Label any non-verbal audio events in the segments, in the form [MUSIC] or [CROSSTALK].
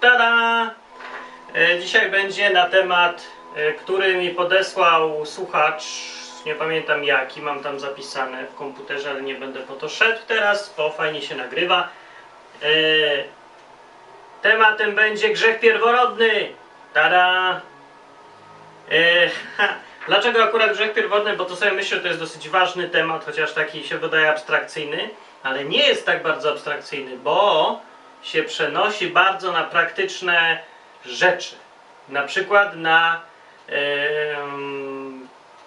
Tada! E, dzisiaj będzie na temat, e, który mi podesłał słuchacz. Nie pamiętam jaki, mam tam zapisane w komputerze, ale nie będę po to szedł teraz, bo fajnie się nagrywa. E, tematem będzie grzech pierworodny. Tada! Dlaczego akurat grzech pierwotny? Bo to sobie myślę, że to jest dosyć ważny temat, chociaż taki się wydaje abstrakcyjny, ale nie jest tak bardzo abstrakcyjny, bo się przenosi bardzo na praktyczne rzeczy. Na przykład na yy,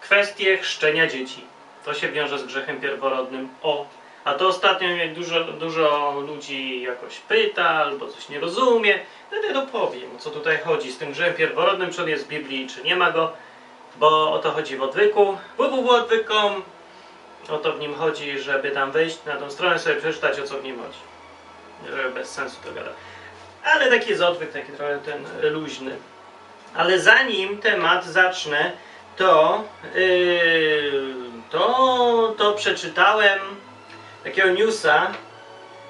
kwestie chrzczenia dzieci. To się wiąże z grzechem pierworodnym. O, a to ostatnio mnie dużo, dużo ludzi jakoś pyta albo coś nie rozumie. No to powiem, o co tutaj chodzi z tym grzechem pierworodnym, czy on jest w Biblii, czy nie ma go bo o to chodzi w odwyku. www.odwyk.com o to w nim chodzi, żeby tam wejść na tą stronę sobie przeczytać o co w nim chodzi. Żeby bez sensu to gada. Ale taki jest odwyk, taki trochę ten luźny. Ale zanim temat zacznę, to, yy, to, to przeczytałem takiego newsa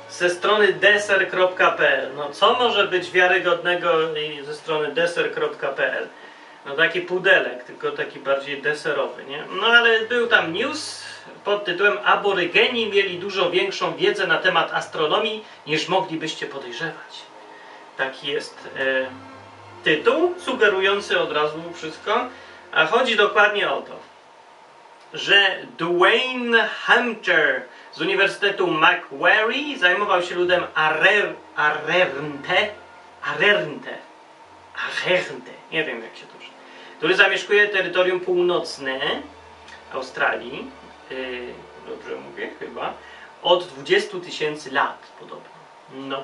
ze strony deser.pl. No co może być wiarygodnego ze strony deser.pl? no taki pudelek, tylko taki bardziej deserowy, nie? No ale był tam news pod tytułem Aborygeni mieli dużo większą wiedzę na temat astronomii niż moglibyście podejrzewać. Taki jest e, tytuł, sugerujący od razu wszystko, a chodzi dokładnie o to, że Dwayne Hunter z Uniwersytetu Macquarie zajmował się ludem Arer, Arernte, Arernte, Arernte, nie wiem jak się to który zamieszkuje terytorium północne Australii, dobrze mówię chyba, od 20 tysięcy lat podobno. No.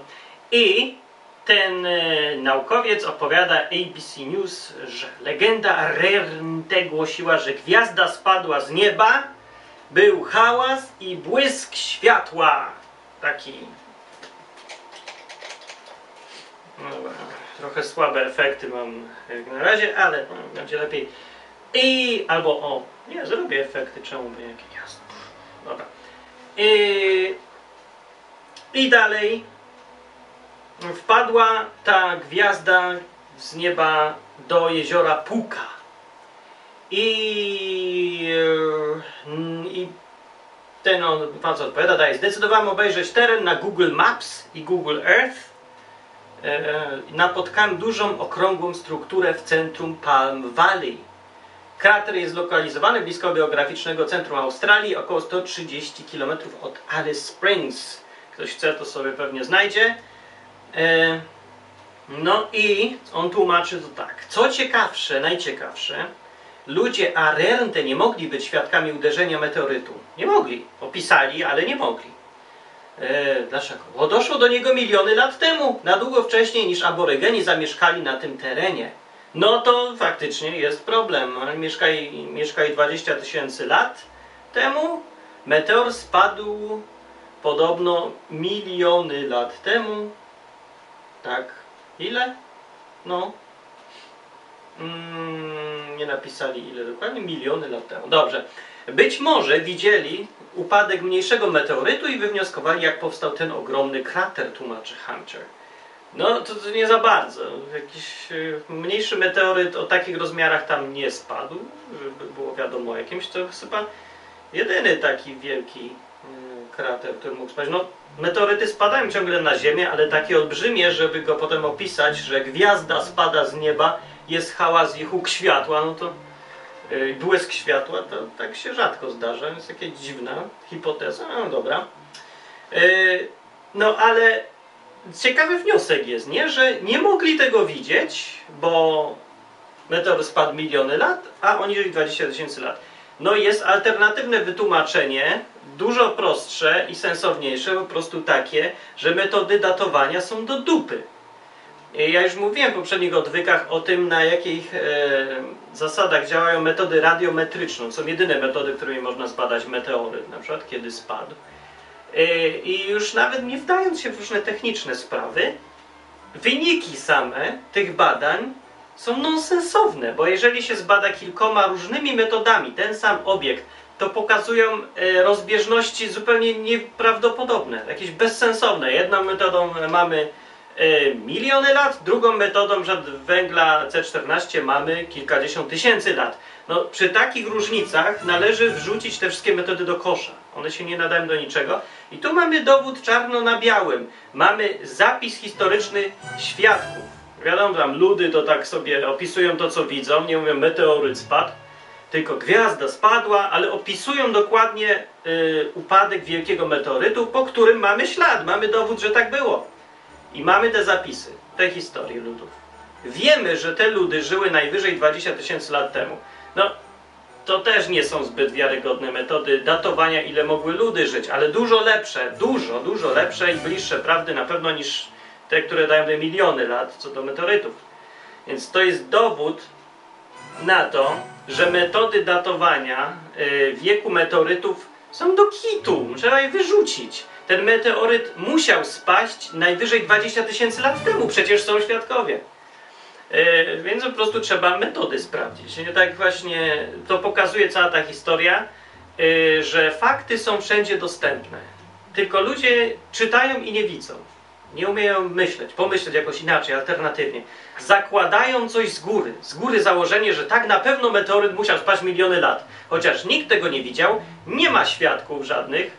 I ten e, naukowiec opowiada ABC News, że legenda Rernte głosiła, że gwiazda spadła z nieba, był hałas i błysk światła. Taki. No, trochę słabe efekty mam jak na razie, ale będzie lepiej. I albo o, nie, zrobię efekty, czemu by jakie jasne. Dobra. I, I dalej wpadła ta gwiazda z nieba do jeziora Puka. I, i ten on, pan co odpowiada, daje, zdecydowałem obejrzeć teren na Google Maps i Google Earth E, napotkałem dużą, okrągłą strukturę w centrum Palm Valley. Krater jest zlokalizowany blisko geograficznego centrum Australii, około 130 km od Alice Springs. Ktoś chce, to sobie pewnie znajdzie. E, no i on tłumaczy to tak. Co ciekawsze, najciekawsze, ludzie Arente nie mogli być świadkami uderzenia meteorytu. Nie mogli. Opisali, ale nie mogli. E, dlaczego? Bo doszło do niego miliony lat temu, na długo wcześniej niż aborygeni zamieszkali na tym terenie. No to faktycznie jest problem. Oni mieszkali, mieszkali 20 tysięcy lat temu. Meteor spadł podobno miliony lat temu. Tak. Ile? No. Mm, nie napisali ile dokładnie. Miliony lat temu. Dobrze. Być może widzieli upadek mniejszego meteorytu i wywnioskowali, jak powstał ten ogromny krater, tłumaczy Hunter. No, to, to nie za bardzo. Jakiś y, mniejszy meteoryt o takich rozmiarach tam nie spadł, żeby było wiadomo jakimś. To chyba jedyny taki wielki y, krater, który mógł spaść. No, meteoryty spadają ciągle na Ziemię, ale takie olbrzymie, żeby go potem opisać, że gwiazda spada z nieba, jest hałas i huk światła, no to Y, błysk światła, to tak się rzadko zdarza, jest jakaś dziwna hipoteza, no dobra. Y, no ale ciekawy wniosek jest, nie? że nie mogli tego widzieć, bo meteor spadł miliony lat, a oni żyli 20 tysięcy lat. No i jest alternatywne wytłumaczenie, dużo prostsze i sensowniejsze, po prostu takie, że metody datowania są do dupy. Ja już mówiłem w poprzednich odwykach o tym, na jakich e, zasadach działają metody radiometryczne. Są jedyne metody, którymi można zbadać meteoryt, na przykład kiedy spadł. E, I już nawet nie wdając się w różne techniczne sprawy, wyniki same tych badań są nonsensowne, bo jeżeli się zbada kilkoma różnymi metodami ten sam obiekt, to pokazują e, rozbieżności zupełnie nieprawdopodobne, jakieś bezsensowne. Jedną metodą mamy e, miliony lat, drugą metodą węgla C14 mamy kilkadziesiąt tysięcy lat. No, przy takich różnicach należy wrzucić te wszystkie metody do kosza. One się nie nadają do niczego. I tu mamy dowód czarno na białym. Mamy zapis historyczny świadków. Wiadomo, tam ludy to tak sobie opisują to, co widzą. Nie mówią meteoryt spadł, tylko gwiazda spadła, ale opisują dokładnie y, upadek wielkiego meteorytu, po którym mamy ślad. Mamy dowód, że tak było. I mamy te zapisy, te historie ludów. Wiemy, że te ludy żyły najwyżej 20 tysięcy lat temu. No, to też nie są zbyt wiarygodne metody datowania, ile mogły ludy żyć, ale dużo lepsze, dużo, dużo lepsze i bliższe prawdy na pewno niż te, które dają te miliony lat co do meteorytów. Więc to jest dowód na to, że metody datowania y, wieku meteorytów są do kitu. Trzeba je wyrzucić. Ten meteoryt musiał spaść najwyżej 20 tysięcy lat temu, przecież są świadkowie. E, więc po prostu trzeba metody sprawdzić. Nie tak właśnie to pokazuje cała ta historia, e, że fakty są wszędzie dostępne. Tylko ludzie czytają i nie widzą. Nie umieją myśleć, pomyśleć jakoś inaczej, alternatywnie. Zakładają coś z góry. Z góry założenie, że tak na pewno meteoryt musiał spaść miliony lat. Chociaż nikt tego nie widział, nie ma świadków żadnych.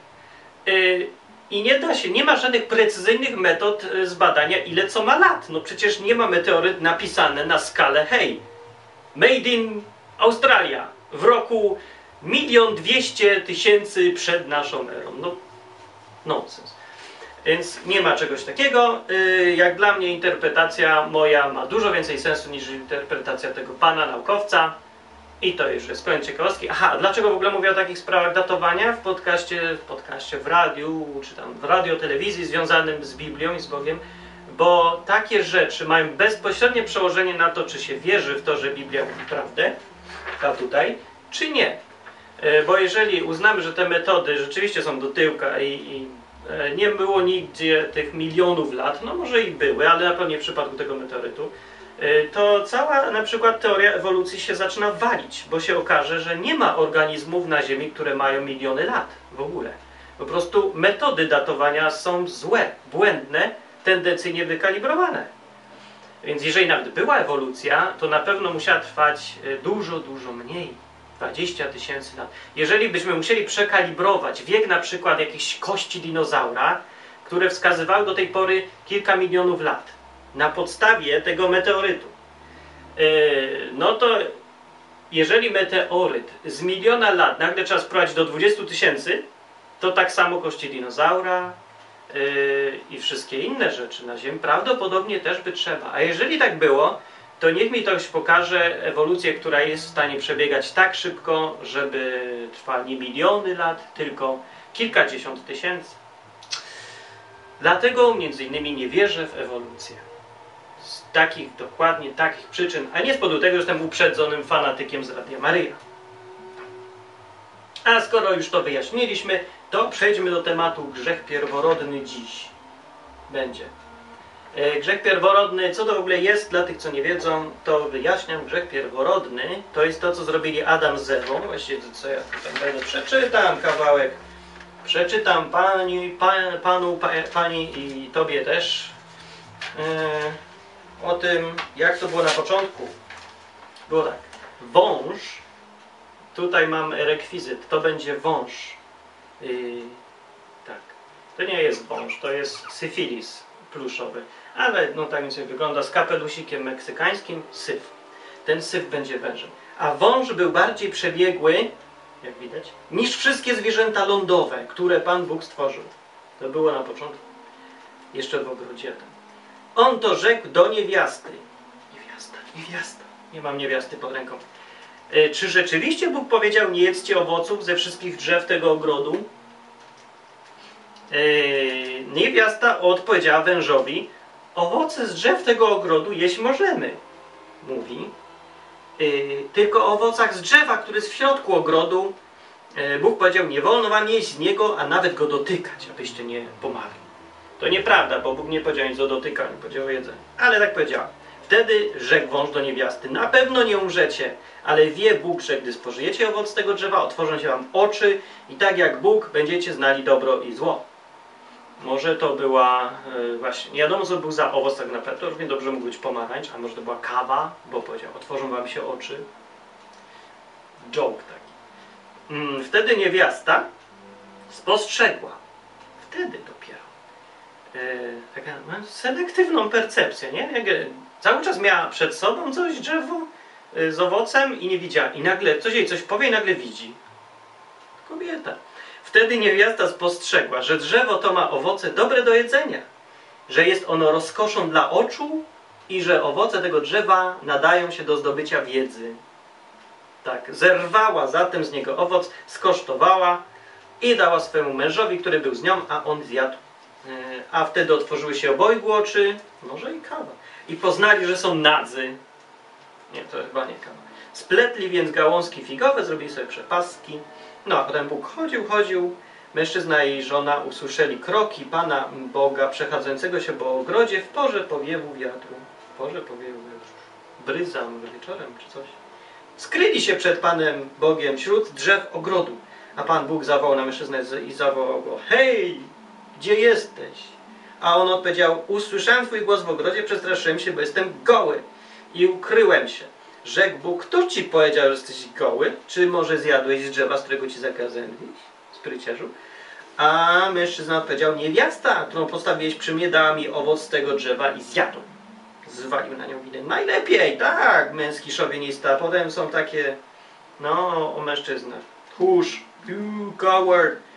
I nie da się, nie ma żadnych precyzyjnych metod e, zbadania, ile co ma lat. No przecież nie ma meteoryt napisane na skalę, hej, made in Australia w roku milion dwieście tysięcy przed naszą erą. No, nonsens. Więc nie ma czegoś takiego. E, jak dla mnie interpretacja moja ma dużo więcej sensu niż interpretacja tego pana naukowca. I to już jest koniec ciekawostki. Aha, dlaczego w ogóle mówię o takich sprawach datowania w podcaście, w podcaście, w radiu, czy tam w radio, telewizji związanym z Biblią i z Bogiem? Bo takie rzeczy mają bezpośrednie przełożenie na to, czy się wierzy w to, że Biblia mówi prawdę, ta tutaj, czy nie. E, bo jeżeli uznamy, że te metody rzeczywiście są do tyłka i, i e, nie było nigdzie tych milionów lat, no może i były, ale na pewno nie w przypadku tego meteorytu, to cała na przykład teoria ewolucji się zaczyna walić, bo się okaże, że nie ma organizmów na Ziemi, które mają miliony lat w ogóle. Po prostu metody datowania są złe, błędne, tendencyjnie wykalibrowane. Więc jeżeli nawet była ewolucja, to na pewno musiała trwać y, dużo, dużo mniej. 20 tysięcy lat. Jeżeli byśmy musieli przekalibrować wiek na przykład jakiejś kości dinozaura, które wskazywały do tej pory kilka milionów lat, na podstawie tego meteorytu. E, no to jeżeli meteoryt z miliona lat nagle trzeba sprowadzić do 20 tysięcy, to tak samo kości dinozaura yy, i wszystkie inne rzeczy na Ziemi prawdopodobnie też by trzeba. A jeżeli tak było, to niech mi ktoś pokaże ewolucję, która jest w stanie przebiegać tak szybko, żeby trwała nie miliony lat, tylko kilkadziesiąt tysięcy. Dlatego między innymi nie wierzę w ewolucję z takich, dokładnie takich przyczyn, a nie z powodu tego, że jestem uprzedzonym fanatykiem z Radia Maryja. A skoro już to wyjaśniliśmy, to przejdźmy do tematu grzech pierworodny dziś. Będzie. E, grzech pierworodny, co to w ogóle jest dla tych, co nie wiedzą, to wyjaśniam. Grzech pierworodny to jest to, co zrobili Adam z Ewą. Właściwie to, co ja tutaj będę przeczytam kawałek. Przeczytam pani, pan, panu, pa, pani i tobie też. Yy o tym, jak to było na początku. Było tak. Wąż, tutaj mam rekwizyt, to będzie wąż. Yy, tak. To nie jest wąż, to jest syfilis pluszowy. Ale no tak więc wygląda z kapelusikiem meksykańskim, syf. Ten syf będzie wężem. A wąż był bardziej przebiegły, jak widać, niż wszystkie zwierzęta lądowe, które Pan Bóg stworzył. To było na początku. Jeszcze w ogrodzie tam. On to rzekł do niewiasty. Niewiasta, niewiasta. Nie mam niewiasty pod ręką. E, czy rzeczywiście Bóg powiedział, nie jedzcie owoców ze wszystkich drzew tego ogrodu? E, niewiasta odpowiedziała wężowi, owoce z drzew tego ogrodu jeść możemy. Mówi, e, tylko o owocach z drzewa, który jest w środku ogrodu, Bóg powiedział, nie wolno wam jeść z niego, a nawet go dotykać, abyście nie pomarli. To nieprawda, bo Bóg nie powiedział nic o dotykaniu, powiedział o jedzeniu. Ale tak powiedział. Wtedy rzekł wąż do niewiasty, na pewno nie umrzecie, ale wie Bóg, że gdy spożyjecie owoc tego drzewa, otworzą się wam oczy i tak jak Bóg będziecie znali dobro i zło. Może to była, e, właśnie, nie wiadomo co był za owoc tak naprawdę, równie dobrze mógł być pomarańcz, a może to była kawa, bo powiedział, otworzą wam się oczy. Joke taki. Mm, wtedy niewiasta spostrzegła, wtedy dopiero, taka ma selektywną percepcję, nie? Jak, e, cały czas miała przed sobą coś drzewo e, z owocem i nie widziała. I nagle coś jej coś powie i nagle widzi. Kobieta. Wtedy niewiasta spostrzegła, że drzewo to ma owoce dobre do jedzenia, że jest ono rozkoszą dla oczu i że owoce tego drzewa nadają się do zdobycia wiedzy. Tak, zerwała zatem z niego owoc, skosztowała i dała swemu mężowi, który był z nią, a on zjadł. E, a wtedy otworzyły się obojgu oczy, może i kawa, i poznali, że są nadzy. Nie, to chyba nie kawa. Spletli więc gałązki figowe, zrobili sobie przepaski. No, a potem Bóg chodził, chodził. Mężczyzna i żona usłyszeli kroki Pana Boga przechadzającego się po ogrodzie w porze powiewu wiatru. W porze powiewu wiatru. Bryza, wieczorem czy coś. Skryli się przed Panem Bogiem wśród drzew ogrodu. A Pan Bóg zawołał na mężczyznę i zawołał go: Hej, gdzie jesteś? A on odpowiedział: Usłyszałem Twój głos w ogrodzie, przestraszyłem się, bo jestem goły i ukryłem się. Rzekł Bóg, kto ci powiedział, że jesteś goły? Czy może zjadłeś z drzewa, z którego ci zakazałem zjeść? Spryciarzu. A mężczyzna odpowiedział, niewiasta, którą postawiłeś przy mnie, dała mi owoc z tego drzewa i zjadł. Zwalił na nią winę. Najlepiej, tak, męski szowinista. Potem są takie, no, o mężczyznach. Tchórz, you coward.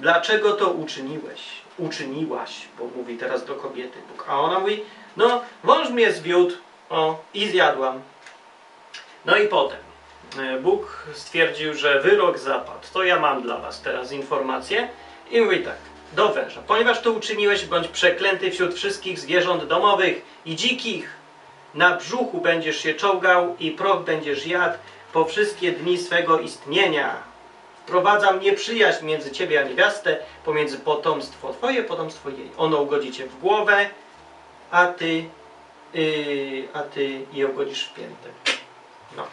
Dlaczego to uczyniłeś? Uczyniłaś, bo mówi teraz do kobiety Bóg. A ona mówi, no, wąż mnie zwiódł, o, i zjadłam. No i potem e, Bóg stwierdził, że wyrok zapadł. To ja mam dla was teraz informację. I mówi tak, do węża. Ponieważ to uczyniłeś, bądź przeklęty wśród wszystkich zwierząt domowych i dzikich. Na brzuchu będziesz się czołgał i proch będziesz jadł po wszystkie dni swego istnienia. Wprowadzam nieprzyjaźń między ciebie a niewiastę, pomiędzy potomstwo twoje, potomstwo jej. Ono ugodzi cię w głowę, a ty, yy, a ty je ugodzisz w piętę. No.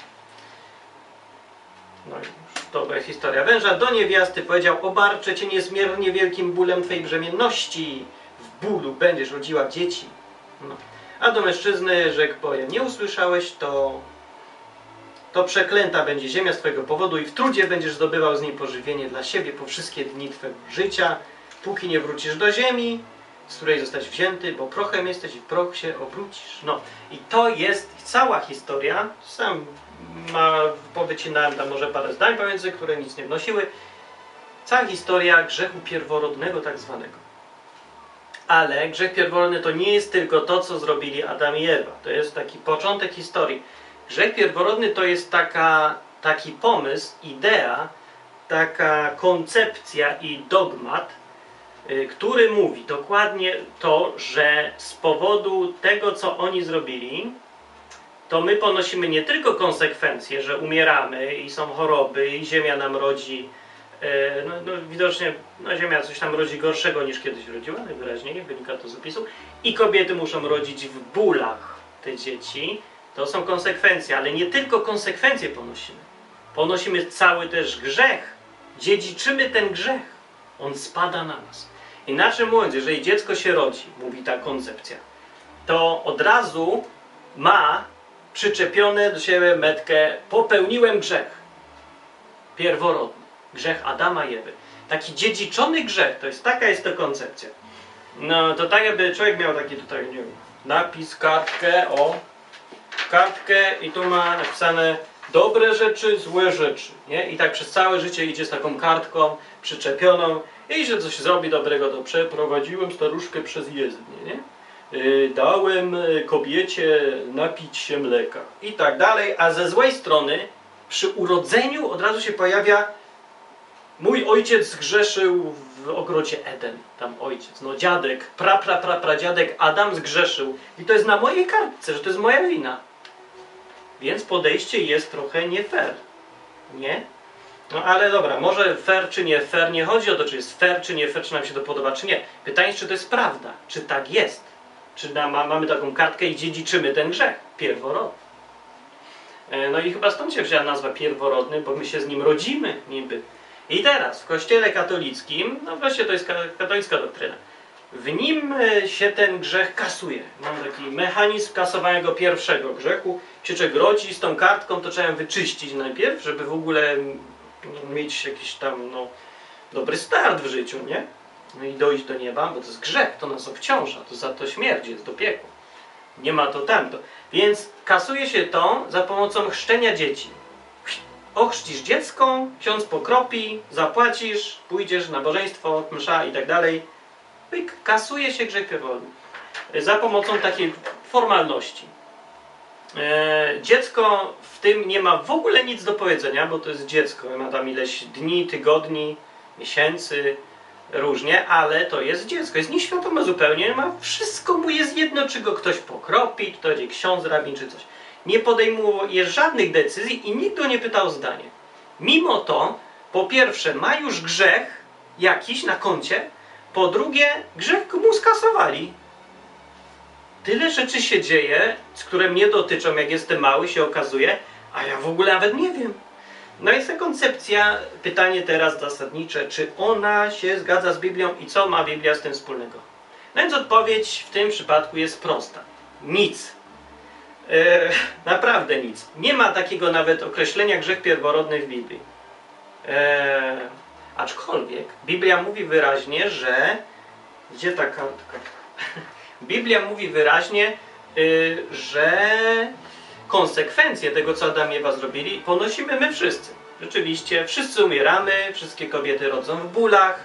No i już dobra historia węża. Do niewiasty powiedział, obarczę cię niezmiernie wielkim bólem twojej brzemienności. W bólu będziesz rodziła dzieci. No. A do mężczyzny rzekł powiem, nie usłyszałeś, to to przeklęta będzie ziemia z twojego powodu i w trudzie będziesz zdobywał z niej pożywienie dla siebie po wszystkie dni twojego życia, póki nie wrócisz do ziemi, z której zostać wzięty, bo prochem jesteś i proch się obrócisz. No i to jest cała historia. Sam ma, powycinałem tam może parę zdań pomiędzy, które nic nie wnosiły. Cała historia grzechu pierworodnego tak zwanego. Ale grzech pierworodny to nie jest tylko to, co zrobili Adam i Ewa. To jest taki początek historii. Grzech pierworodny to jest taka, taki pomysł, idea, taka koncepcja i dogmat, Y, który mówi dokładnie to, że z powodu tego, co oni zrobili, to my ponosimy nie tylko konsekwencje, że umieramy i są choroby i ziemia nam rodzi, y, no, no widocznie no, ziemia coś tam rodzi gorszego niż kiedyś rodziła, najwyraźniej, wynika to z opisu, i kobiety muszą rodzić w bólach te dzieci, to są konsekwencje, ale nie tylko konsekwencje ponosimy. Ponosimy cały też grzech. Dziedziczymy ten grzech. On spada na nas. Inaczej mówiąc, jeżeli dziecko się rodzi, mówi ta koncepcja, to od razu ma przyczepione do siebie metkę popełniłem grzech. Pierworodny. Grzech Adama i Ewy. Taki dziedziczony grzech, to jest taka jest to koncepcja. No to tak jakby człowiek miał taki tutaj, nie wiem, napis, kartkę, o, kartkę i tu ma napisane dobre rzeczy, złe rzeczy, nie? I tak przez całe życie idzie z taką kartką przyczepioną i że coś zrobi dobrego, to przeprowadziłem staruszkę przez jezdnię, nie? Y, dałem y, kobiecie napić się mleka i tak dalej, a ze złej strony przy urodzeniu od razu się pojawia mój ojciec zgrzeszył w ogrodzie Eden, tam ojciec, no dziadek, pra, pra, pra, pra dziadek Adam zgrzeszył i to jest na mojej kartce, że to jest moja wina. Więc podejście jest trochę nie fair, nie? No ale dobra, może fair czy nie fair, nie chodzi o to, czy jest fair czy nie fair, czy nam się to podoba, czy nie. Pytanie jest, czy to jest prawda, czy tak jest. Czy na, ma, mamy taką kartkę i dziedziczymy ten grzech, pierworodny. E, no i chyba stąd się wzięła nazwa pierworodny, bo my się z nim rodzimy niby. I teraz w kościele katolickim, no wreszcie to jest katolicka doktryna, w nim e, się ten grzech kasuje. Mam taki mechanizm kasowania go pierwszego grzechu. Się człowiek rodzi z tą kartką, to trzeba ją wyczyścić najpierw, żeby w ogóle mieć jakiś tam no, dobry start w życiu, nie? No i dojść do nieba, bo to jest grzech, to nas obciąża, to za to śmierć jest do piekła. Nie ma to tamto. Więc kasuje się to za pomocą chrzczenia dzieci. Ochrzcisz dziecko, ksiądz pokropi, zapłacisz, pójdziesz na bożeństwo, msza i tak dalej. Kasuje się grzech pierwotny. Za pomocą takiej formalności. E, dziecko w tym nie ma w ogóle nic do powiedzenia, bo to jest dziecko. Ma tam ileś dni, tygodni, miesięcy, różnie, ale to jest dziecko. Jest nieświadome zupełnie. Ma, wszystko mu jest jedno, czy go ktoś pokropi, czy to będzie ksiądz, rabin, czy coś. Nie podejmuje żadnych decyzji i nikt go nie pytał o zdanie. Mimo to, po pierwsze, ma już grzech jakiś na koncie, po drugie, grzech mu skasowali. Tyle rzeczy się dzieje, które mnie dotyczą, jak jestem mały, się okazuje, a ja w ogóle nawet nie wiem. No jest ta koncepcja, pytanie teraz zasadnicze, czy ona się zgadza z Biblią i co ma Biblia z tym wspólnego? No więc odpowiedź w tym przypadku jest prosta. Nic. E, naprawdę nic. Nie ma takiego nawet określenia grzech pierworodny w Biblii. E, aczkolwiek Biblia mówi wyraźnie, że gdzie ta kartka? [LAUGHS] Biblia mówi wyraźnie, y, że konsekwencje tego, co Adam i Ewa zrobili, ponosimy my wszyscy. Rzeczywiście, wszyscy umieramy, wszystkie kobiety rodzą w bólach.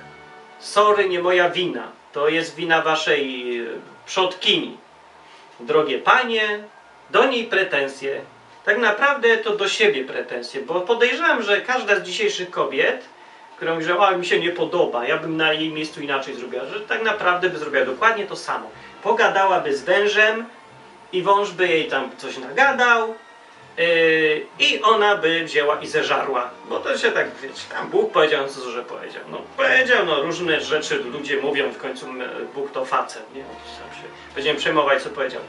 Sorry, nie moja wina. To jest wina waszej przodkini. Drogie panie, do niej pretensje. Tak naprawdę to do siebie pretensje, bo podejrzewam, że każda z dzisiejszych kobiet, która mówi, że mi się nie podoba, ja bym na jej miejscu inaczej zrobiła, że tak naprawdę by zrobiła dokładnie to samo. Pogadałaby z wężem i wąż by jej tam coś nagadał yy, i ona by wzięła i zeżarła. Bo to się tak, wiecie, tam Bóg powiedział, no co, że powiedział. No powiedział, no różne rzeczy ludzie mówią, w końcu Bóg to facet, nie? Się będziemy przejmować, co powiedział.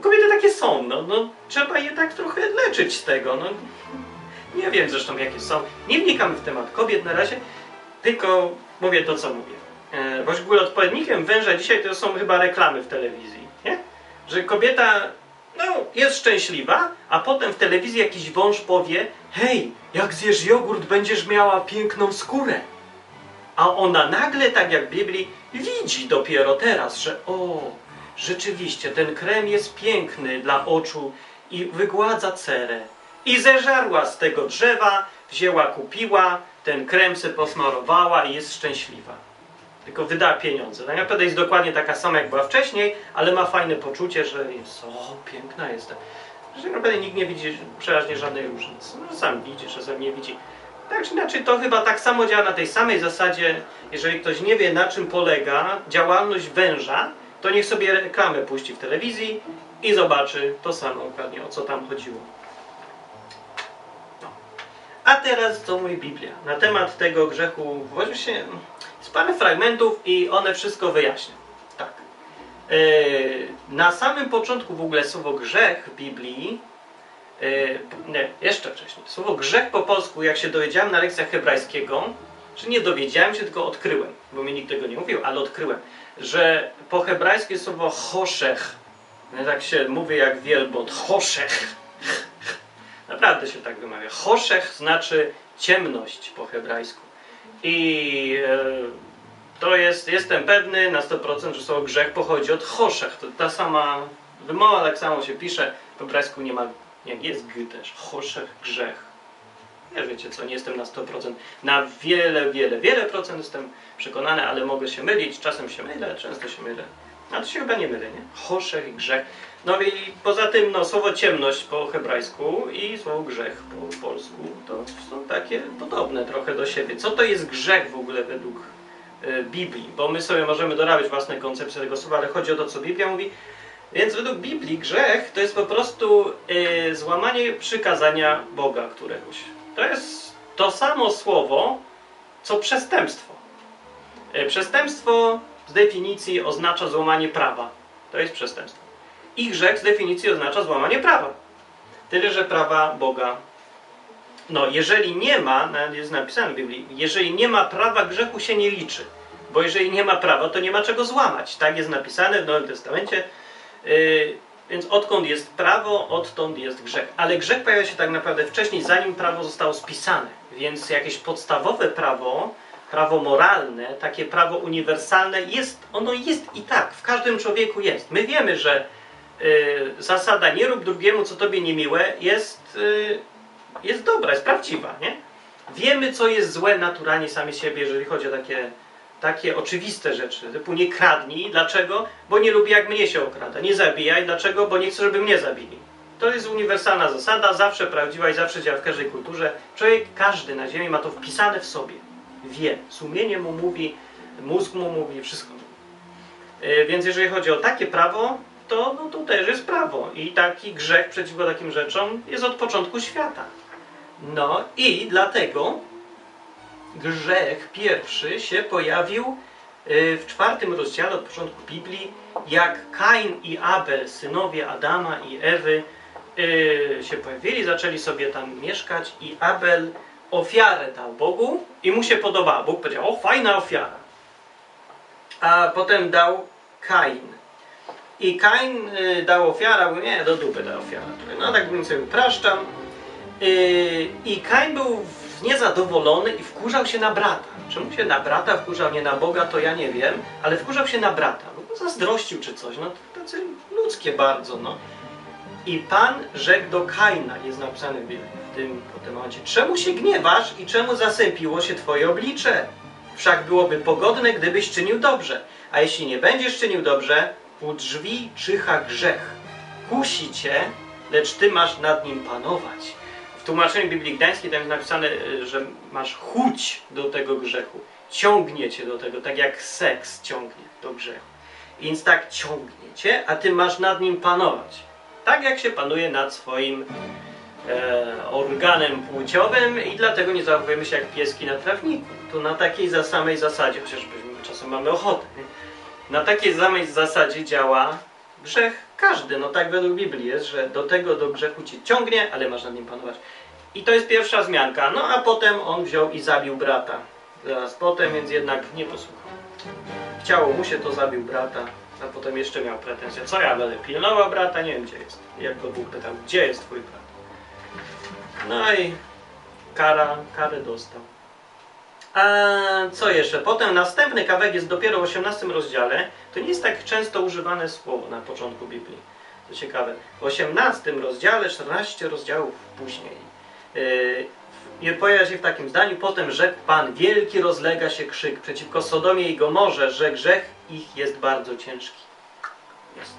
Kobiety takie są, no, no trzeba je tak trochę leczyć z tego, no. Nie wiem zresztą jakie są. Nie wnikam w temat kobiet na razie, tylko mówię to, co mówię. E, w ogóle odpowiednikiem węża dzisiaj to są chyba reklamy w telewizji, nie? Że kobieta no, jest szczęśliwa, a potem w telewizji jakiś wąż powie hej, jak zjesz jogurt, będziesz miała piękną skórę. A ona nagle, tak jak w Biblii, widzi dopiero teraz, że o, rzeczywiście, ten krem jest piękny dla oczu i wygładza cerę. I zeżarła z tego drzewa, wzięła, kupiła, ten krem se posmarowała i jest szczęśliwa. Tylko wyda pieniądze. Tak naprawdę jest dokładnie taka sama, jak była wcześniej, ale ma fajne poczucie, że jest, o, piękna jestem. Że naprawdę nikt nie widzi przeważnie żadnej różnicy. No, sam widzi, czasem nie widzi. Tak czy inaczej, to chyba tak samo działa na tej samej zasadzie, jeżeli ktoś nie wie, na czym polega działalność węża, to niech sobie reklamę puści w telewizji i zobaczy to samo dokładnie, o co tam chodziło. No. A teraz co mówi Biblia na temat tego grzechu. Właśnie jest parę fragmentów i one wszystko wyjaśnią. Tak. Yy, na samym początku w ogóle słowo grzech w Biblii yy, nie, jeszcze wcześniej. Słowo grzech po polsku, jak się dowiedziałem na lekcjach hebrajskiego, czy nie dowiedziałem się, tylko odkryłem, bo mi nikt tego nie mówił, ale odkryłem że po hebrajsku jest słowo choszech. No tak się mówi jak wielbłąd. Choszech. [LAUGHS] Naprawdę się tak wymawia. Choszech znaczy ciemność po hebrajsku. I e, to jest, jestem pewny na 100%, że słowo grzech pochodzi od choszech. To ta sama wymowa tak samo się pisze. W hebrajsku nie ma, jak jest g też. Choszech, grzech. Ja wiecie co, nie jestem na 100%. Na wiele, wiele, wiele procent jestem przekonany, ale mogę się mylić. Czasem się mylę, często się mylę. A to się chyba nie mylę, nie? Choszech i grzech. No i poza tym, no, słowo ciemność po hebrajsku i słowo grzech po polsku to są takie podobne trochę do siebie. Co to jest grzech w ogóle według y, Biblii? Bo my sobie możemy dorabiać własne koncepcje tego słowa, ale chodzi o to, co Biblia mówi. Więc według Biblii grzech to jest po prostu y, złamanie przykazania Boga któregoś. To jest to samo słowo, co przestępstwo. E, przestępstwo z definicji oznacza złamanie prawa. To jest przestępstwo. I grzech z definicji oznacza złamanie prawa. Tyle, że prawa Boga. No, jeżeli nie ma, jest napisane w Biblii, jeżeli nie ma prawa, grzechu się nie liczy. Bo jeżeli nie ma prawa, to nie ma czego złamać. Tak jest napisane w Nowym Testamencie. Yy, więc odkąd jest prawo, odtąd jest grzech. Ale grzech pojawia się tak naprawdę wcześniej, zanim prawo zostało spisane. Więc jakieś podstawowe prawo, prawo moralne, takie prawo uniwersalne jest, ono jest i tak, w każdym człowieku jest. My wiemy, że y, zasada nie rób drugiemu, co tobie niemiłe, jest, y, jest dobra, jest prawdziwa, nie? Wiemy, co jest złe naturalnie sami siebie, jeżeli chodzi o takie, takie oczywiste rzeczy, typu nie kradnij. Dlaczego? Bo nie lubię, jak mnie się okrada. Nie zabijaj. Dlaczego? Bo nie chcę, żeby mnie zabili. To jest uniwersalna zasada, zawsze prawdziwa i zawsze działa w każdej kulturze. Człowiek, każdy na ziemi ma to wpisane w sobie. Wie. Sumienie mu mówi, mózg mu mówi, wszystko. Yy, więc jeżeli chodzi o takie prawo, to, no, to też jest prawo. I taki grzech przeciwko takim rzeczom jest od początku świata. No i dlatego grzech pierwszy się pojawił y, w czwartym rozdziale od początku Biblii, jak Kain i Abel, synowie Adama i Ewy, y, się pojawili, zaczęli sobie tam mieszkać i Abel ofiarę dał Bogu i mu się podobała. Bóg powiedział, o fajna ofiara. A potem dał Kain. I Kain y, dał ofiarę, bo nie, do dupy dał ofiarę. No tak bym sobie upraszczam. I Kain był niezadowolony i wkurzał się na brata. Czemu się na brata wkurzał, nie na Boga, to ja nie wiem, ale wkurzał się na brata. No, zazdrościł czy coś, no to tacy ludzkie bardzo, no. I Pan rzekł do Kaina, jest napisane w tym po tym momencie, czemu się gniewasz i czemu zasępiło się Twoje oblicze? Wszak byłoby pogodne, gdybyś czynił dobrze. A jeśli nie będziesz czynił dobrze, u drzwi czyha grzech. Kusi cię, lecz Ty masz nad nim panować w tłumaczeniu Biblii Gdańskiej tam jest napisane, y, że masz chuć do tego grzechu. Ciągnie cię do tego, tak jak seks ciągnie do grzechu. Więc tak ciągnie cię, a ty masz nad nim panować. Tak jak się panuje nad swoim e, organem płciowym i dlatego nie zachowujemy się jak pieski na trawniku. To na takiej samej zasadzie, chociaż czasem mamy ochotę, nie? na takiej samej zasadzie działa grzech każdy, no tak według Biblii jest, że do tego do grzechu cię ciągnie, ale masz nad nim panować. I to jest pierwsza zmianka. No a potem on wziął i zabił brata. Zaraz potem, więc jednak nie posłuchał. Chciało mu się, to zabił brata, a potem jeszcze miał pretensję. Co ja będę pilnował brata? Nie wiem gdzie jest. Jak go Bóg pytał, gdzie jest twój brat? No i kara, karę dostał. A co jeszcze? Potem następny kawałek jest dopiero w 18 rozdziale. To nie jest tak często używane słowo na początku Biblii. To ciekawe. W 18 rozdziale, 14 rozdziałów później. Yy, pojawia się w takim zdaniu. Potem rzekł Pan, wielki rozlega się krzyk przeciwko Sodomie i Gomorze, że grzech ich jest bardzo ciężki. Jest.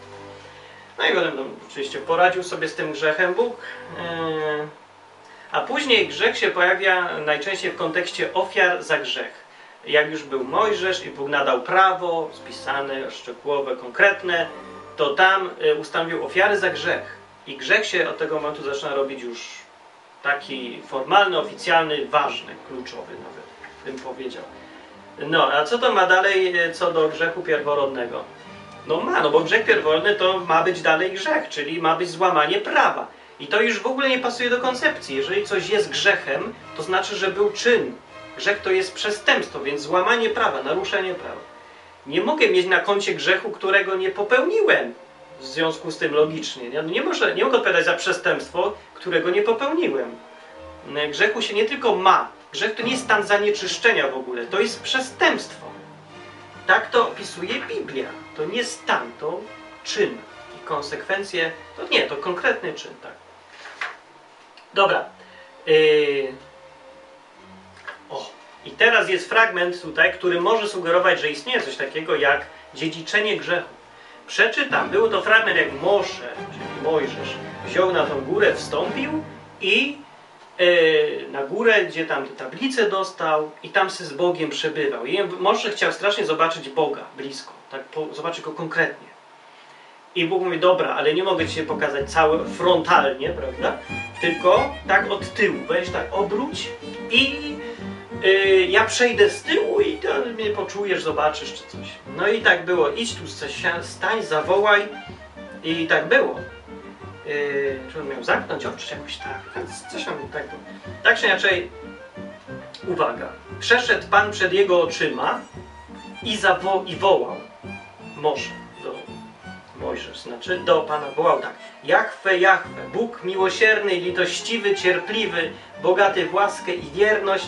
No i potem no, oczywiście poradził sobie z tym grzechem Bóg. Yy, a później grzech się pojawia najczęściej w kontekście ofiar za grzech. Jak już był Mojżesz i Bóg nadał prawo spisane, szczegółowe, konkretne, to tam y, ustanowił ofiary za grzech. I grzech się od tego momentu zaczyna robić już taki formalny, oficjalny, ważny, kluczowy nawet, bym powiedział. No, a co to ma dalej y, co do grzechu pierworodnego? No ma, no bo grzech pierworodny to ma być dalej grzech, czyli ma być złamanie prawa. I to już w ogóle nie pasuje do koncepcji. Jeżeli coś jest grzechem, to znaczy, że był czyn. Grzech to jest przestępstwo, więc złamanie prawa, naruszenie prawa. Nie mogę mieć na koncie grzechu, którego nie popełniłem. W związku z tym logicznie. Nie, nie, może, nie mogę odpowiadać za przestępstwo, którego nie popełniłem. Grzechu się nie tylko ma. Grzech to nie jest stan zanieczyszczenia w ogóle. To jest przestępstwo. Tak to opisuje Biblia. To nie stan, to czyn. I konsekwencje, to nie, to konkretny czyn, tak. Dobra. Yy... O, i teraz jest fragment tutaj, który może sugerować, że istnieje coś takiego jak dziedziczenie grzechu. Przeczytam. Był to fragment, jak Mosze, czyli Mojżesz, wziął na tą górę, wstąpił i yy, na górę, gdzie tam te tablice dostał i tam się z Bogiem przebywał. I Mosze chciał strasznie zobaczyć Boga blisko, tak, po, zobaczyć Go konkretnie. I Bóg mówi, dobra, ale nie mogę Ci się pokazać całe frontalnie, prawda? Tylko tak od tyłu, weź tak, obróć i yy, ja przejdę z tyłu i to mnie poczujesz, zobaczysz czy coś. No i tak było, idź tu, stań, zawołaj i tak było. Yy, czy on miał zamknąć oczy jakoś tak? Coś tam tak było. Tak czy inaczej, uwaga, przeszedł Pan przed jego oczyma i, zawo- i wołał. Może Mojżesz, znaczy do Pana wołał tak. Jachwę, Jachwę, Bóg miłosierny, litościwy, cierpliwy, bogaty w łaskę i wierność.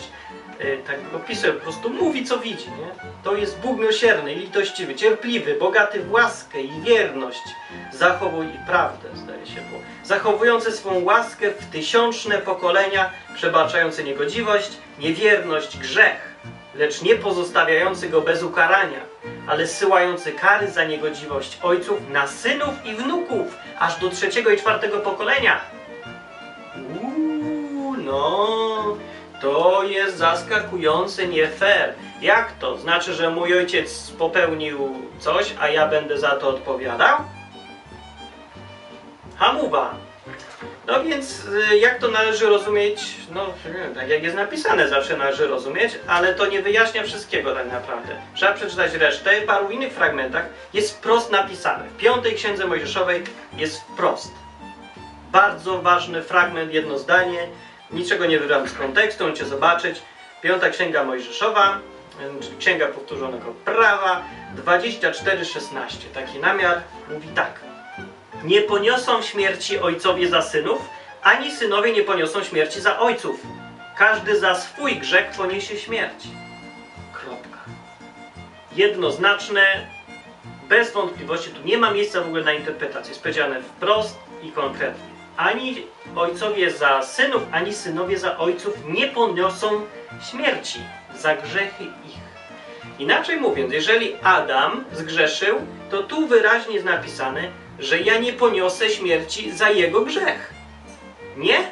Yy, tak opisuje, po prostu mówi co widzi, nie? To jest Bóg miłosierny, litościwy, cierpliwy, bogaty w łaskę i wierność. Zachowuj i prawdę, zdaje się było. Zachowujący swą łaskę w tysiączne pokolenia, przebaczający niegodziwość, niewierność, grzech, lecz nie pozostawiający go bez ukarania, ale zsyłający kary za niegodziwość ojców na synów i wnuków, aż do trzeciego i czwartego pokolenia. Uuu, no, to jest zaskakujący nie fair. Jak to? Znaczy, że mój ojciec popełnił coś, a ja będę za to odpowiadał? Hamuwa. No więc y, jak to należy rozumieć? No tak jak jest napisane zawsze należy rozumieć, ale to nie wyjaśnia wszystkiego tak naprawdę. Trzeba przeczytać resztę. W paru innych fragmentach jest wprost napisane. W piątej księdze Mojżeszowej jest wprost. Bardzo ważny fragment, jedno zdanie. Niczego nie wyrywam z kontekstu, możecie zobaczyć. Piąta księga Mojżeszowa, y, księga powtórzonego prawa, 24:16. Taki namiar mówi tak. Nie poniosą śmierci ojcowie za synów, ani synowie nie poniosą śmierci za ojców. Każdy za swój grzech poniesie śmierć. Kropka. Jednoznaczne, bez wątpliwości, tu nie ma miejsca w ogóle na interpretację. Jest powiedziane wprost i konkretnie. Ani ojcowie za synów, ani synowie za ojców nie poniosą śmierci za grzechy ich. Inaczej mówiąc, jeżeli Adam zgrzeszył, to tu wyraźnie jest napisane, że ja nie poniosę śmierci za jego grzech. Nie?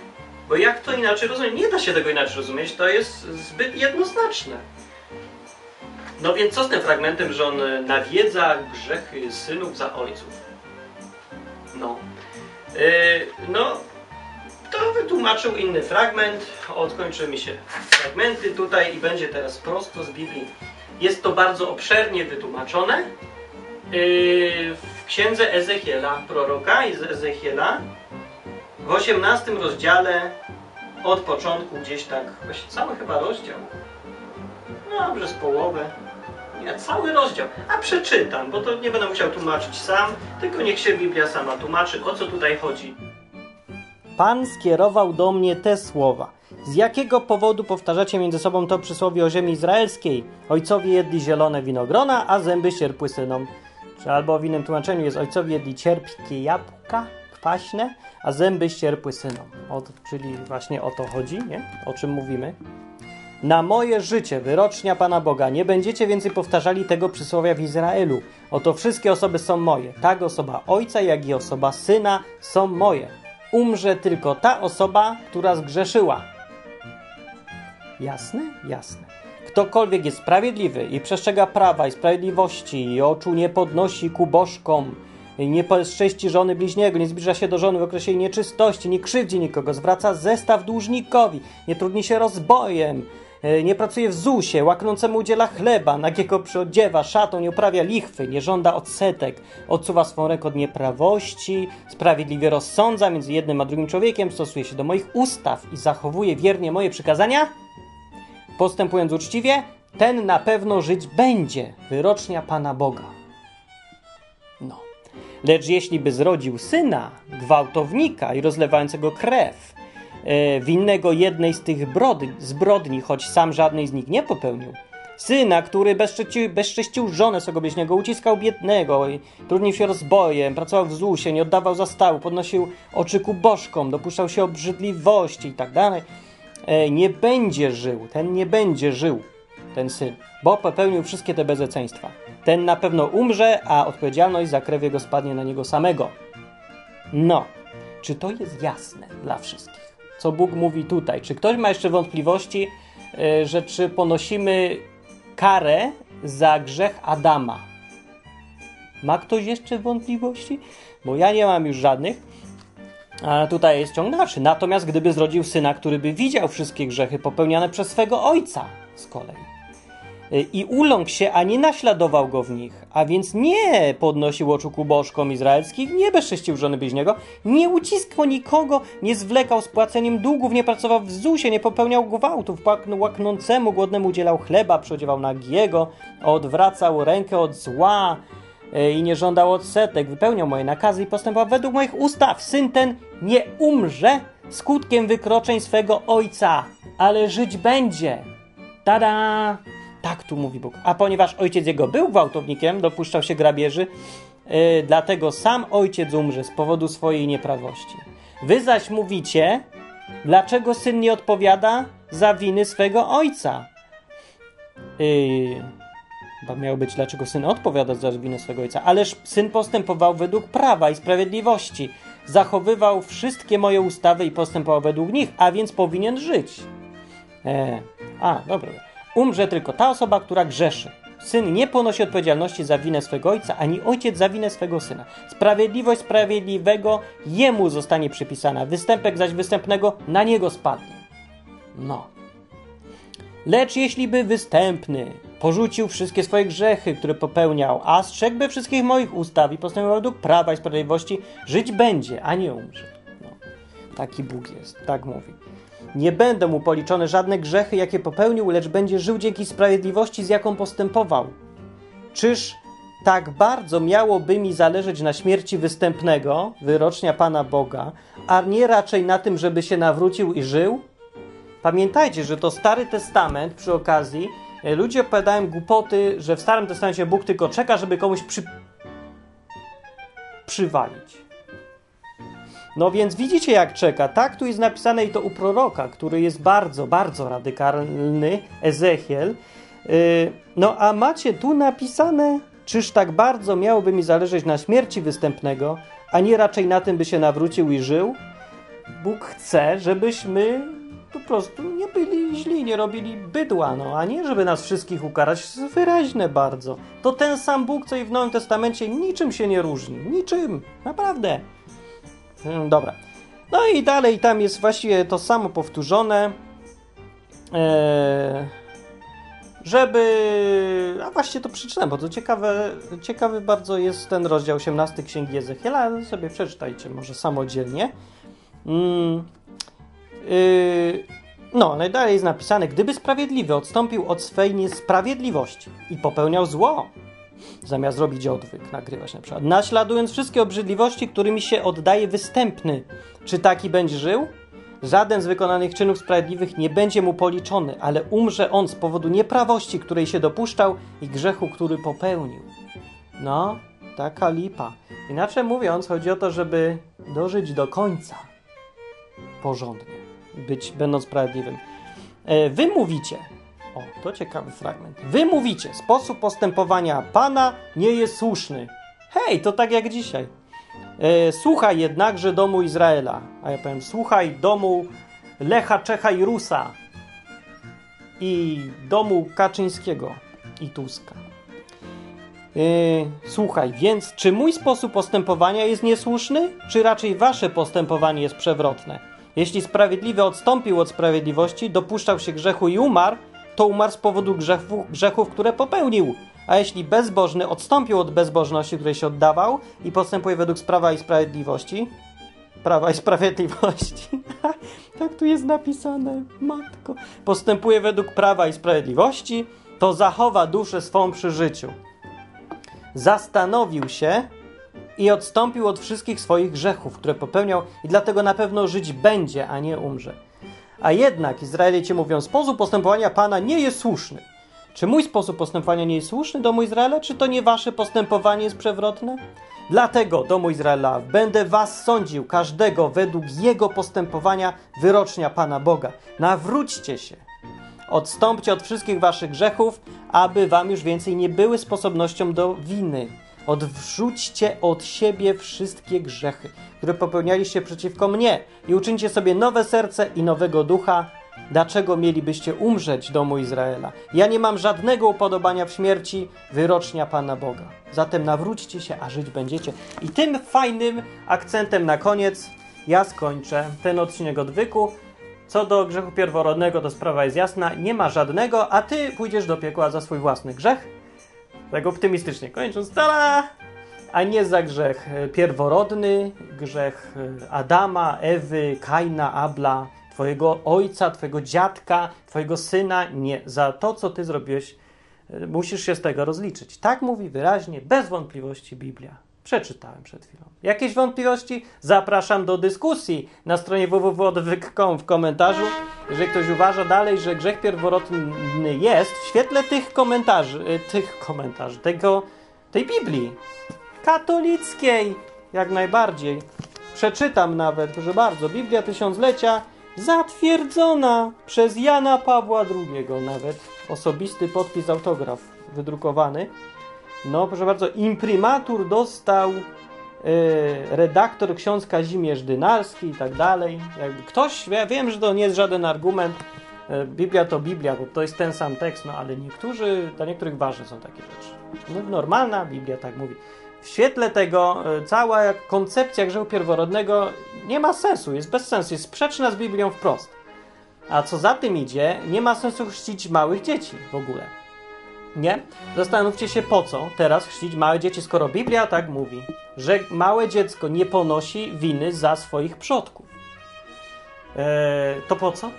Bo jak to inaczej rozumieć? Nie da się tego inaczej rozumieć, to jest zbyt jednoznaczne. No więc co z tym fragmentem, że on nawiedza grzechy synów za ojców? No. Yy, no, to wytłumaczył inny fragment. Odkończy mi się fragmenty tutaj i będzie teraz prosto z Biblii. Jest to bardzo obszernie wytłumaczone. Yy, w księdze Ezechiela, proroka Ezechiela, w 18 rozdziale, od początku gdzieś tak, właśnie cały chyba rozdział, no dobrze z połowę, nie, cały rozdział, a przeczytam, bo to nie będę musiał tłumaczyć sam, tylko niech się Biblia sama tłumaczy, o co tutaj chodzi. Pan skierował do mnie te słowa. Z jakiego powodu powtarzacie między sobą to przysłowie o ziemi izraelskiej? Ojcowie jedli zielone winogrona, a zęby sierpły synom. Czy albo w innym tłumaczeniu jest ojcowie jedli cierpkie jabłka, kwaśne, a zęby ścierpły synom. O, czyli właśnie o to chodzi, nie? O czym mówimy. Na moje życie, wyrocznia Pana Boga, nie będziecie więcej powtarzali tego przysłowia w Izraelu. Oto wszystkie osoby są moje. Tak osoba ojca, jak i osoba syna są moje. Umrze tylko ta osoba, która zgrzeszyła. Jasne? Jasne. Ktokolwiek jest sprawiedliwy i przestrzega prawa i sprawiedliwości i oczu nie podnosi ku bożkom, nie bezcześci żony bliźniego, nie zbliża się do żony w okresie nieczystości, nie krzywdzi nikogo, zwraca zestaw dłużnikowi, nie trudni się rozbojem, nie pracuje w ZUSie, łaknącemu udziela chleba, nagiego przyodziewa, szatą, nie uprawia lichwy, nie żąda odsetek, odsuwa swą rękę od nieprawości, sprawiedliwie rozsądza między jednym a drugim człowiekiem, stosuje się do moich ustaw i zachowuje wiernie moje przykazania, postępując uczciwie, ten na pewno żyć będzie. Wyrocznia Pana Boga. No. Lecz jeśli by zrodził syna, gwałtownika i rozlewającego krew, e, winnego jednej z tych zbrodni, choć sam żadnej z nich nie popełnił, syna, który bezcześcił, bezcześcił żonę swego bliźniego, uciskał biednego, i trudnił się rozbojem, pracował w ZUSie, nie oddawał zastału, podnosił oczy ku bożkom, dopuszczał się obrzydliwości i tak nie będzie żył, ten nie będzie żył, ten syn, bo popełnił wszystkie te bezeceństwa. Ten na pewno umrze, a odpowiedzialność za krew jego spadnie na niego samego. No, czy to jest jasne dla wszystkich? Co Bóg mówi tutaj? Czy ktoś ma jeszcze wątpliwości, e, że czy ponosimy karę za grzech Adama? Ma ktoś jeszcze wątpliwości? Bo ja nie mam już żadnych. Tutaj jest ciąg dalszy. Natomiast gdyby zrodził syna, który by widział wszystkie grzechy popełniane przez swego ojca z kolei, y, i uląkł się, a nie naśladował go w nich, a więc nie podnosił oczu ku bożkom izraelskich, nie bezcześcił żony bliźniego, nie uciskał nikogo, nie zwlekał z płaceniem długów, nie pracował w ZUSie, nie popełniał gwałtów, łaknącemu głodnemu udzielał chleba, przyodziewał nagiego, odwracał rękę od zła, i nie żądał odsetek, wypełniał moje nakazy i postępował według moich ustaw. Syn ten nie umrze skutkiem wykroczeń swego ojca, ale żyć będzie. Tada! Tak tu mówi Bóg. A ponieważ ojciec jego był gwałtownikiem, dopuszczał się grabieży, yy, dlatego sam ojciec umrze z powodu swojej nieprawości. Wy zaś mówicie, dlaczego syn nie odpowiada za winy swego ojca? Yy, chyba miało być, dlaczego syn odpowiada za winy swego ojca. Ależ syn postępował według prawa i sprawiedliwości. Zachowywał wszystkie moje ustawy i postępował według nich, a więc powinien żyć. E, a, dobra. Umrze tylko ta osoba, która grzeszy. Syn nie ponosi odpowiedzialności za winę swego ojca, ani ojciec za winę swego syna. Sprawiedliwość sprawiedliwego jemu zostanie przypisana, występek zaś występnego na niego spadnie. No. Lecz jeśli by występny porzucił wszystkie swoje grzechy, które popełniał, a strzegłby wszystkich moich ustaw i postępował według prawa i sprawiedliwości, żyć będzie, a nie umrze. No. Taki Bóg jest, tak mówi. Nie będą mu policzone żadne grzechy, jakie popełnił, lecz będzie żył dzięki sprawiedliwości, z jaką postępował. Czyż tak bardzo miałoby mi zależeć na śmierci występnego, wyrocznia Pana Boga, a nie raczej na tym, żeby się nawrócił i żył? Pamiętajcie, że to Stary Testament przy okazji ludzie opowiadają głupoty, że w Starym Testamencie Bóg tylko czeka, żeby komuś przy... przywalić. No więc widzicie, jak czeka. Tak tu jest napisane i to u proroka, który jest bardzo, bardzo radykalny, Ezechiel. Yy, no a macie tu napisane, czyż tak bardzo miałoby mi zależeć na śmierci występnego, a nie raczej na tym, by się nawrócił i żył? Bóg chce, żebyśmy po prostu nie byli źli, nie robili bydła, no, a nie żeby nas wszystkich ukarać. Wyraźne bardzo. To ten sam Bóg, co i w Nowym Testamencie, niczym się nie różni. Niczym. Naprawdę. Hmm, dobra. No i dalej tam jest właściwie to samo powtórzone. Eee, żeby. A właśnie to przeczytam, bo to ciekawe, ciekawy bardzo jest ten rozdział 18 Księgi Ezechiela, sobie przeczytajcie może samodzielnie. Mm, yy, no, najdalej jest napisane, gdyby sprawiedliwy odstąpił od swej niesprawiedliwości i popełniał zło, zamiast robić odwyk, nagrywać na przykład, naśladując wszystkie obrzydliwości, którymi się oddaje występny. Czy taki będzie żył? Żaden z wykonanych czynów sprawiedliwych nie będzie mu policzony, ale umrze on z powodu nieprawości, której się dopuszczał i grzechu, który popełnił. No, taka lipa. Inaczej mówiąc, chodzi o to, żeby dożyć do końca porządnie, być, będąc sprawiedliwym. E, wy mówicie, o, to ciekawy fragment. Wy mówicie, sposób postępowania Pana nie jest słuszny. Hej, to tak jak dzisiaj. E, słuchaj jednakże domu Izraela. A ja powiem, słuchaj domu Lecha, Czecha i Rusa. I domu Kaczyńskiego i Tuska. E, słuchaj, więc czy mój sposób postępowania jest niesłuszny, czy raczej wasze postępowanie jest przewrotne? Jeśli sprawiedliwy odstąpił od sprawiedliwości, dopuszczał się grzechu i umarł, to umarł z powodu grzechu, grzechów, które popełnił. A jeśli bezbożny odstąpił od bezbożności, której się oddawał i postępuje według prawa i sprawiedliwości, prawa i sprawiedliwości, [LAUGHS] tak tu jest napisane, matko, postępuje według prawa i sprawiedliwości, to zachowa duszę swą przy życiu. Zastanowił się i odstąpił od wszystkich swoich grzechów, które popełniał i dlatego na pewno żyć będzie, a nie umrze. A jednak Izraelici mówią, sposób postępowania Pana nie jest słuszny. Czy mój sposób postępowania nie jest słuszny, domu Izraela, czy to nie wasze postępowanie jest przewrotne? Dlatego, domu Izraela, będę was sądził, każdego według jego postępowania wyrocznia Pana Boga. Nawróćcie się. Odstąpcie od wszystkich waszych grzechów, aby wam już więcej nie były sposobnością do winy. Odwrzućcie od siebie wszystkie grzechy, które popełnialiście przeciwko mnie i uczyńcie sobie nowe serce i nowego ducha. Dlaczego mielibyście umrzeć, domu Izraela? Ja nie mam żadnego upodobania w śmierci, wyrocznia Pana Boga. Zatem nawróćcie się, a żyć będziecie. I tym fajnym akcentem na koniec ja skończę ten odcinek odwyku. Co do grzechu pierworodnego, to sprawa jest jasna. Nie ma żadnego, a ty pójdziesz do piekła za swój własny grzech. Tak optymistycznie kończąc, tada! A nie za grzech e, pierworodny, grzech e, Adama, Ewy, Kaina, Abla, twojego ojca, twojego dziadka, twojego syna. Nie, za to, co ty zrobiłeś, e, musisz się z tego rozliczyć. Tak mówi wyraźnie, bez wątpliwości Biblia. Przeczytałem przed chwilą. Jakieś wątpliwości? Zapraszam do dyskusji na stronie www.odwyk.com w komentarzu. Jeżeli ktoś uważa dalej, że grzech pierworodny jest, w świetle tych komentarzy, y, tych komentarzy, tego, tej Biblii katolickiej, jak najbardziej. Przeczytam nawet, proszę bardzo, Biblia Tysiąclecia zatwierdzona przez Jana Pawła II nawet. Osobisty podpis, autograf wydrukowany. No, proszę bardzo, imprimatur dostał e, redaktor ksiądz Kazimierz Dynarski i tak dalej. Jakby ktoś, ja wiem, że to nie jest żaden argument, e, Biblia to Biblia, bo to jest ten sam tekst, no ale niektórzy, dla niektórych ważne są takie rzeczy. No, normalna Biblia tak mówi. W świetle tego e, cała koncepcja grzechu pierworodnego nie ma sensu, jest bez sensu, jest sprzeczna z Biblią wprost. A co za tym idzie, nie ma sensu chrzcić małych dzieci w ogóle. Nie? Zastanówcie się po co teraz chrzcić małe dzieci, skoro Biblia tak mówi, że małe dziecko nie ponosi winy za swoich przodków. Eee, to po co?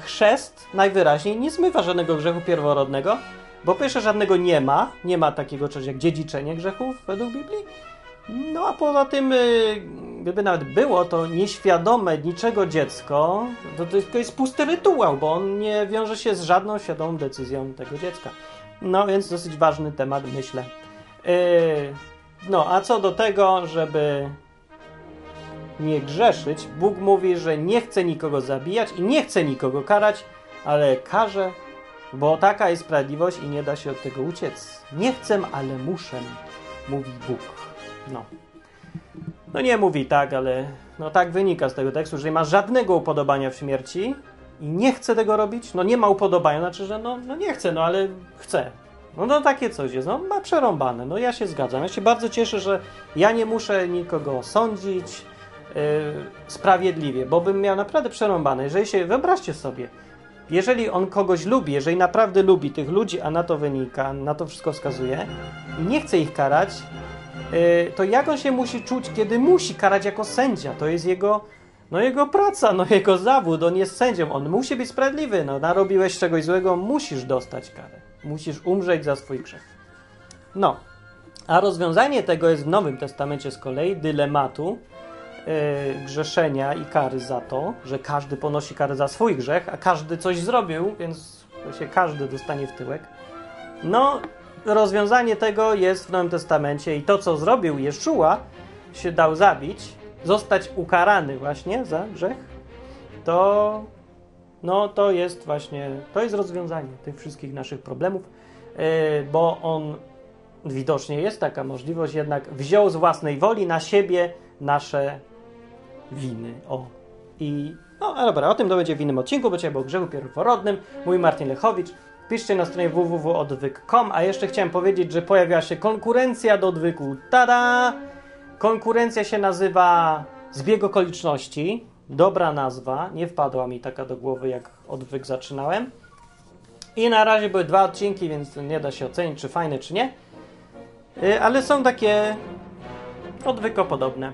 Chrzest najwyraźniej nie zmywa żadnego grzechu pierworodnego, bo pierwsze żadnego nie ma, nie ma takiego czegoś jak dziedziczenie grzechów według Biblii. No a poza tym, y, gdyby nawet było, to nieświadome niczego dziecko, to tylko jest pusty rytuał, bo on nie wiąże się z żadną świadomą decyzją tego dziecka. No więc dosyć ważny temat, myślę. Yy, no a co do tego, żeby nie grzeszyć, Bóg mówi, że nie chce nikogo zabijać i nie chce nikogo karać, ale karze, bo taka jest sprawiedliwość i nie da się od tego uciec. Nie chcę, ale muszę, mówi Bóg. No. No nie mówi tak, ale no tak wynika z tego tekstu, że nie ma żadnego upodobania w śmierci i nie chce tego robić, no nie ma upodobania, znaczy, że no, no nie chce, no ale chce. No, no takie coś jest, no ma przerąbane, no ja się zgadzam. Ja się bardzo cieszę, że ja nie muszę nikogo sądzić yy, sprawiedliwie, bo bym miał naprawdę przerąbane. Jeżeli się, wyobraźcie sobie, jeżeli on kogoś lubi, jeżeli naprawdę lubi tych ludzi, a na to wynika, na to wszystko wskazuje i nie chce ich karać, to jak on się musi czuć, kiedy musi karać jako sędzia? To jest jego, no jego praca, no jego zawód, on jest sędzią, on musi być sprawiedliwy, no narobiłeś czegoś złego, musisz dostać karę, musisz umrzeć za swój grzech. No, a rozwiązanie tego jest w Nowym Testamencie z kolei, dylematu yy, grzeszenia i kary za to, że każdy ponosi karę za swój grzech, a każdy coś zrobił, więc się każdy dostanie w tyłek. No, rozwiązanie tego jest w Nowym Testamencie i to, co zrobił Jeszua, się dał zabić, zostać ukarany właśnie za grzech, to no to jest właśnie, to jest rozwiązanie tych wszystkich naszych problemów, yy, bo on widocznie jest taka możliwość, jednak wziął z własnej woli na siebie nasze winy. O. I no dobra, o tym to będzie w innym odcinku, bo dzisiaj o grzechu pierworodnym. Mój Martin Lechowicz. Piszcie na stronie www.odwyk.com, a jeszcze chciałem powiedzieć, że pojawiła się konkurencja do odwyku. Tada! Konkurencja się nazywa Zbieg okoliczności. Dobra nazwa, nie wpadła mi taka do głowy, jak odwyk zaczynałem. I na razie były dwa odcinki, więc nie da się ocenić, czy fajne, czy nie. Y, ale są takie odwykopodobne.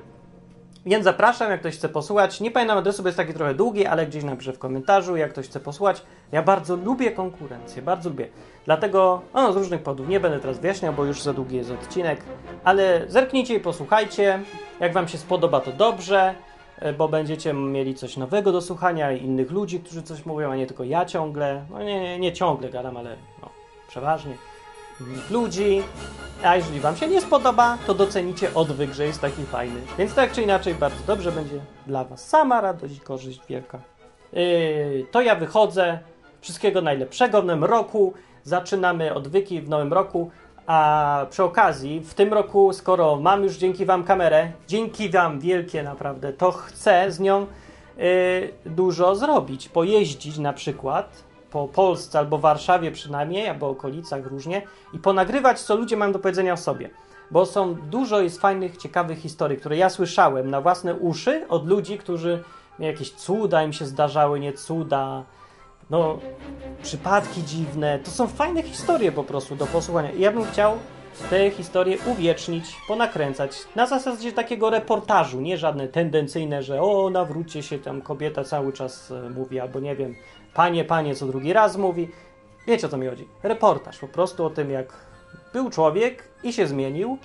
Więc zapraszam, jak ktoś chce posłuchać. Nie pamiętam adresu, bo jest taki trochę długi, ale gdzieś napiszę w komentarzu, jak ktoś chce posłuchać. Ja bardzo lubię konkurencję, bardzo lubię. Dlatego, no z różnych powodów, nie będę teraz wyjaśniał, bo już za długi jest odcinek, ale zerknijcie i posłuchajcie. Jak Wam się spodoba, to dobrze, e, bo będziecie mieli coś nowego do słuchania innych ludzi, którzy coś mówią, a nie tylko ja ciągle. No nie, nie, nie ciągle gadam, ale no, przeważnie ludzi. A jeżeli Wam się nie spodoba, to docenicie odwyk, że jest taki fajny. Więc tak czy inaczej, bardzo dobrze będzie dla Was. Sama radość i korzyść wielka. Yy, to ja wychodzę. Wszystkiego najlepszego w nowym roku. Zaczynamy odwyki w nowym roku. A przy okazji, w tym roku, skoro mam już dzięki Wam kamerę, dzięki Wam wielkie naprawdę, to chcę z nią yy, dużo zrobić. Pojeździć na przykład po Polsce albo Warszawie przynajmniej, albo okolicach różnie i ponagrywać, co ludzie mają do powiedzenia o sobie. Bo są dużo jest fajnych, ciekawych historii, które ja słyszałem na własne uszy od ludzi, którzy jakieś cuda im się zdarzały, nie cuda, no przypadki dziwne. To są fajne historie po prostu do posłuchania. I ja bym chciał te historie uwiecznić, ponakręcać na zasadzie takiego reportażu, nie żadne tendencyjne, że o, nawróćcie się, tam kobieta cały czas e, mówi, albo nie wiem, panie, panie, co drugi raz mówi. Wiecie o co mi chodzi? Reportaż po prostu o tym, jak był człowiek i się zmienił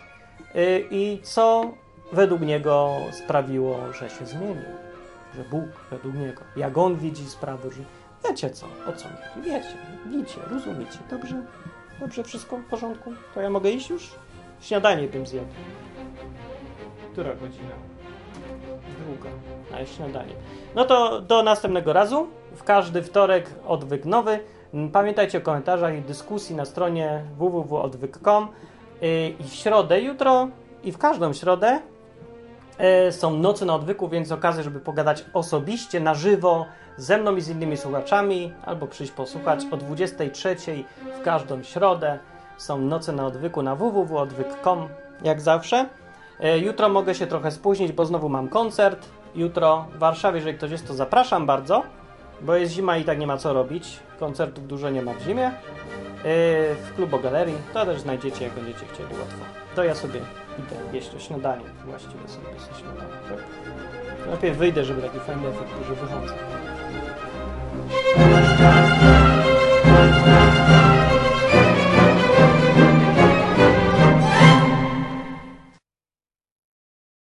yy, i co według niego sprawiło, że się zmienił. Że Bóg według niego, jak on widzi sprawy, że wiecie co, o co mi chodzi, wiecie, widzicie, rozumiecie, dobrze? Dobrze, wszystko w porządku? To ja mogę iść już? Śniadanie bym zjadł. Która godzina? Długa. Na śniadanie. No to do następnego razu. W każdy wtorek odwyk nowy. Pamiętajcie o komentarzach i dyskusji na stronie www.odwyk.com Yy, i w środę jutro i w każdą środę e, są nocy na odwyku, więc okazja, żeby pogadać osobiście, na żywo, ze mną i z innymi słuchaczami, albo przyjść posłuchać o 23 w każdą środę. Są noce na odwyku na www.odwyk.com, jak zawsze. E, Jutro mogę się trochę spóźnić, bo znowu mam koncert. Jutro w Warszawie, jeżeli ktoś jest, to zapraszam bardzo, bo jest zima i tak nie ma co robić. Koncertów dużo nie ma w zimie. E, W klubu galerii to też znajdziecie, jak będziecie chcieli łatwo. To ja sobie idę jeść to śniadanie. Właściwie sobie jest śniadanie. Tak. Najpierw wyjdę, żeby taki fajny efekt, że wychodzę.